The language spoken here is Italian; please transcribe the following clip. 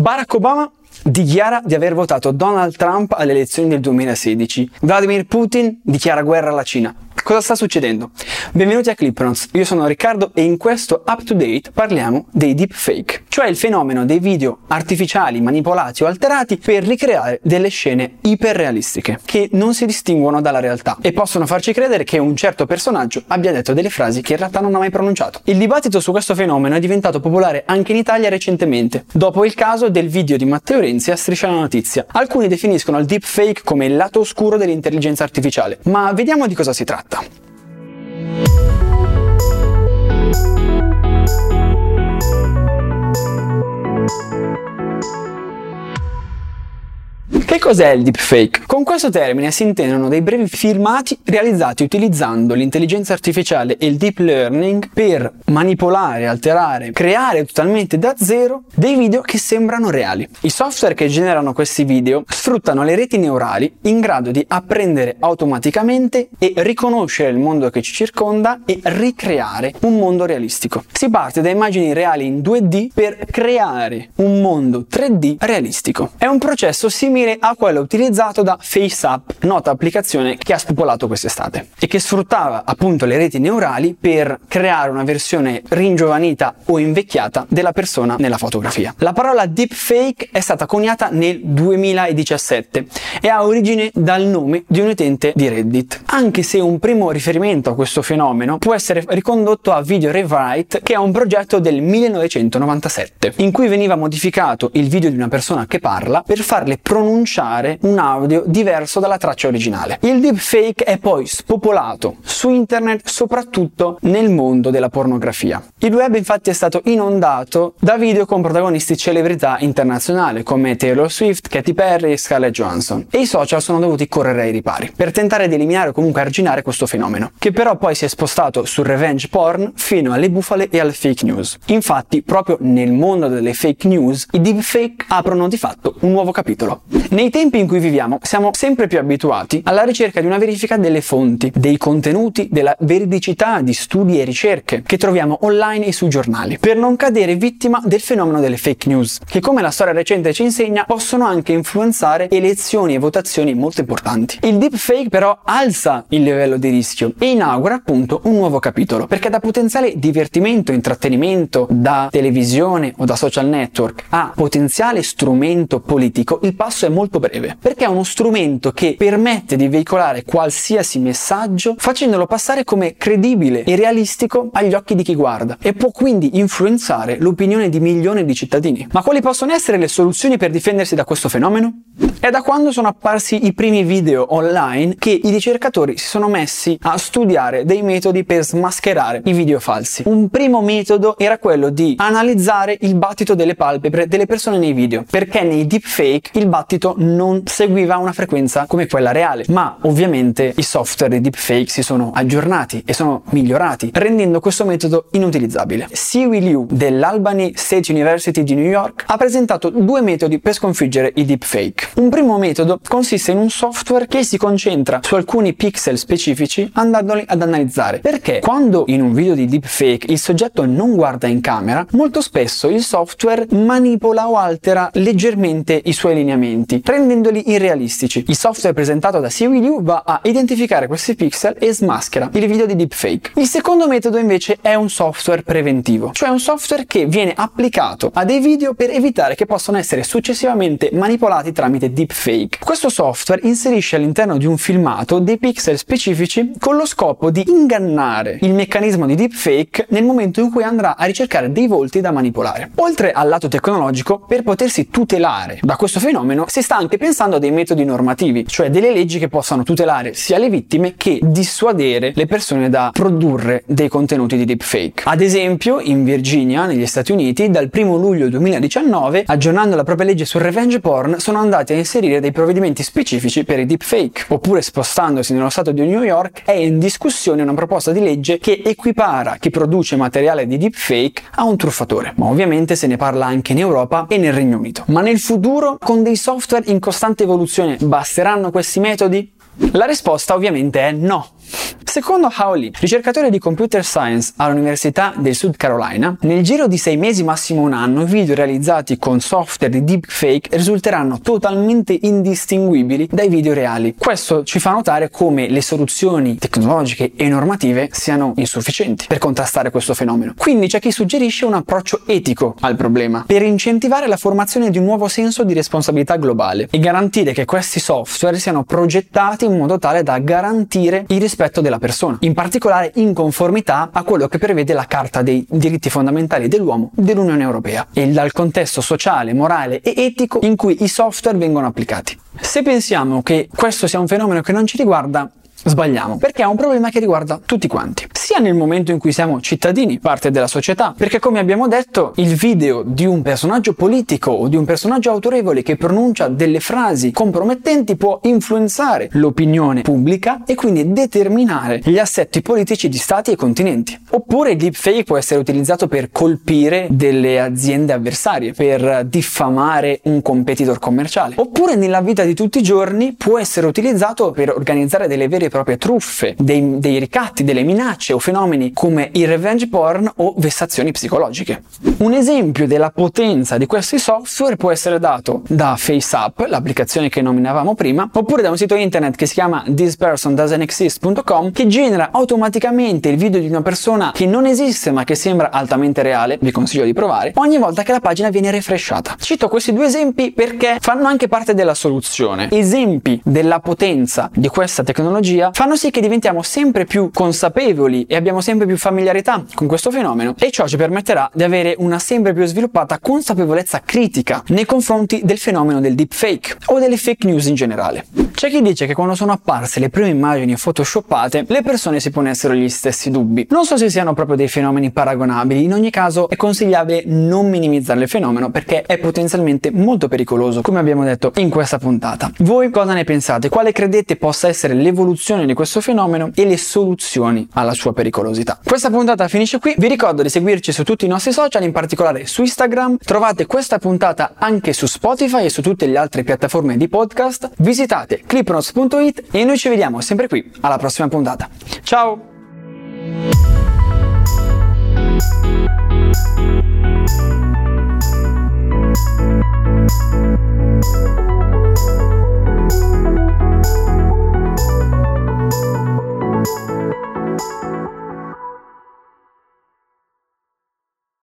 Barack Obama dichiara di aver votato Donald Trump alle elezioni del 2016. Vladimir Putin dichiara guerra alla Cina. Cosa sta succedendo? Benvenuti a Cliprons, io sono Riccardo e in questo Up to Date parliamo dei deepfake, cioè il fenomeno dei video artificiali manipolati o alterati per ricreare delle scene iperrealistiche che non si distinguono dalla realtà e possono farci credere che un certo personaggio abbia detto delle frasi che in realtà non ha mai pronunciato. Il dibattito su questo fenomeno è diventato popolare anche in Italia recentemente, dopo il caso del video di Matteo Renzi a Striscia la Notizia. Alcuni definiscono il deepfake come il lato oscuro dell'intelligenza artificiale, ma vediamo di cosa si tratta. Welcome. Che cos'è il deepfake? Con questo termine si intendono dei brevi filmati realizzati utilizzando l'intelligenza artificiale e il deep learning per manipolare, alterare, creare totalmente da zero dei video che sembrano reali. I software che generano questi video sfruttano le reti neurali in grado di apprendere automaticamente e riconoscere il mondo che ci circonda e ricreare un mondo realistico. Si parte da immagini reali in 2D per creare un mondo 3D realistico. È un processo simile a quello utilizzato da FaceApp, nota applicazione che ha spopolato quest'estate e che sfruttava appunto le reti neurali per creare una versione ringiovanita o invecchiata della persona nella fotografia. La parola deepfake è stata coniata nel 2017 e ha origine dal nome di un utente di Reddit, anche se un primo riferimento a questo fenomeno può essere ricondotto a Video Rewrite, che è un progetto del 1997, in cui veniva modificato il video di una persona che parla per farle pronunciare pronunciare un audio diverso dalla traccia originale. Il deepfake è poi spopolato su internet soprattutto nel mondo della pornografia. Il web infatti è stato inondato da video con protagonisti celebrità internazionali come Taylor Swift, Katy Perry e Scarlett Johansson e i social sono dovuti correre ai ripari per tentare di eliminare o comunque arginare questo fenomeno, che però poi si è spostato sul revenge porn fino alle bufale e alle fake news. Infatti proprio nel mondo delle fake news i deepfake aprono di fatto un nuovo capitolo. Nei tempi in cui viviamo siamo sempre più abituati alla ricerca di una verifica delle fonti, dei contenuti, della veridicità di studi e ricerche che troviamo online e sui giornali, per non cadere vittima del fenomeno delle fake news, che come la storia recente ci insegna possono anche influenzare elezioni e votazioni molto importanti. Il deepfake però alza il livello di rischio e inaugura appunto un nuovo capitolo, perché da potenziale divertimento, intrattenimento, da televisione o da social network a potenziale strumento politico, il passo è molto molto breve, perché è uno strumento che permette di veicolare qualsiasi messaggio facendolo passare come credibile e realistico agli occhi di chi guarda e può quindi influenzare l'opinione di milioni di cittadini. Ma quali possono essere le soluzioni per difendersi da questo fenomeno? È da quando sono apparsi i primi video online che i ricercatori si sono messi a studiare dei metodi per smascherare i video falsi. Un primo metodo era quello di analizzare il battito delle palpebre delle persone nei video, perché nei deepfake il battito non seguiva una frequenza come quella reale, ma ovviamente i software di deepfake si sono aggiornati e sono migliorati, rendendo questo metodo inutilizzabile. Siwi Liu dell'Albany State University di New York ha presentato due metodi per sconfiggere i deepfake. Un primo metodo consiste in un software che si concentra su alcuni pixel specifici andandoli ad analizzare, perché quando in un video di deepfake il soggetto non guarda in camera, molto spesso il software manipola o altera leggermente i suoi lineamenti rendendoli irrealistici. Il software presentato da CWU va a identificare questi pixel e smaschera il video di deepfake. Il secondo metodo invece è un software preventivo, cioè un software che viene applicato a dei video per evitare che possano essere successivamente manipolati tramite deepfake. Questo software inserisce all'interno di un filmato dei pixel specifici con lo scopo di ingannare il meccanismo di deepfake nel momento in cui andrà a ricercare dei volti da manipolare. Oltre al lato tecnologico, per potersi tutelare da questo fenomeno si sta anche pensando a dei metodi normativi, cioè delle leggi che possano tutelare sia le vittime che dissuadere le persone da produrre dei contenuti di deepfake. Ad esempio, in Virginia, negli Stati Uniti, dal 1 luglio 2019, aggiornando la propria legge sul revenge porn, sono andati a inserire dei provvedimenti specifici per i deepfake. Oppure, spostandosi nello stato di New York, è in discussione una proposta di legge che equipara chi produce materiale di deepfake a un truffatore. Ma ovviamente se ne parla anche in Europa e nel Regno Unito. Ma nel futuro, con dei software in costante evoluzione, basteranno questi metodi? La risposta ovviamente è no. Secondo Li, ricercatore di computer science all'Università del Sud Carolina, nel giro di sei mesi massimo un anno i video realizzati con software di deepfake risulteranno totalmente indistinguibili dai video reali. Questo ci fa notare come le soluzioni tecnologiche e normative siano insufficienti per contrastare questo fenomeno. Quindi c'è chi suggerisce un approccio etico al problema per incentivare la formazione di un nuovo senso di responsabilità globale e garantire che questi software siano progettati in modo tale da garantire il rispetto della persona, in particolare in conformità a quello che prevede la Carta dei diritti fondamentali dell'uomo dell'Unione Europea e dal contesto sociale, morale e etico in cui i software vengono applicati. Se pensiamo che questo sia un fenomeno che non ci riguarda, Sbagliamo, perché è un problema che riguarda tutti quanti, sia nel momento in cui siamo cittadini, parte della società, perché come abbiamo detto, il video di un personaggio politico o di un personaggio autorevole che pronuncia delle frasi compromettenti può influenzare l'opinione pubblica e quindi determinare gli assetti politici di stati e continenti. Oppure il deepfake può essere utilizzato per colpire delle aziende avversarie, per diffamare un competitor commerciale. Oppure nella vita di tutti i giorni può essere utilizzato per organizzare delle vere proprie truffe, dei, dei ricatti, delle minacce o fenomeni come il revenge porn o vessazioni psicologiche. Un esempio della potenza di questi software può essere dato da FaceApp, l'applicazione che nominavamo prima, oppure da un sito internet che si chiama thispersondoesn'texist.com che genera automaticamente il video di una persona che non esiste ma che sembra altamente reale, vi consiglio di provare, ogni volta che la pagina viene refreshata. Cito questi due esempi perché fanno anche parte della soluzione. Esempi della potenza di questa tecnologia tecnologia fanno sì che diventiamo sempre più consapevoli e abbiamo sempre più familiarità con questo fenomeno e ciò ci permetterà di avere una sempre più sviluppata consapevolezza critica nei confronti del fenomeno del deepfake o delle fake news in generale. C'è chi dice che quando sono apparse le prime immagini photoshoppate le persone si ponessero gli stessi dubbi. Non so se siano proprio dei fenomeni paragonabili, in ogni caso è consigliabile non minimizzare il fenomeno perché è potenzialmente molto pericoloso, come abbiamo detto in questa puntata. Voi cosa ne pensate? Quale credete possa essere l'evoluzione di questo fenomeno e le soluzioni alla sua pericolosità. Questa puntata finisce qui, vi ricordo di seguirci su tutti i nostri social, in particolare su Instagram, trovate questa puntata anche su Spotify e su tutte le altre piattaforme di podcast, visitate clipnotes.it e noi ci vediamo sempre qui alla prossima puntata. Ciao!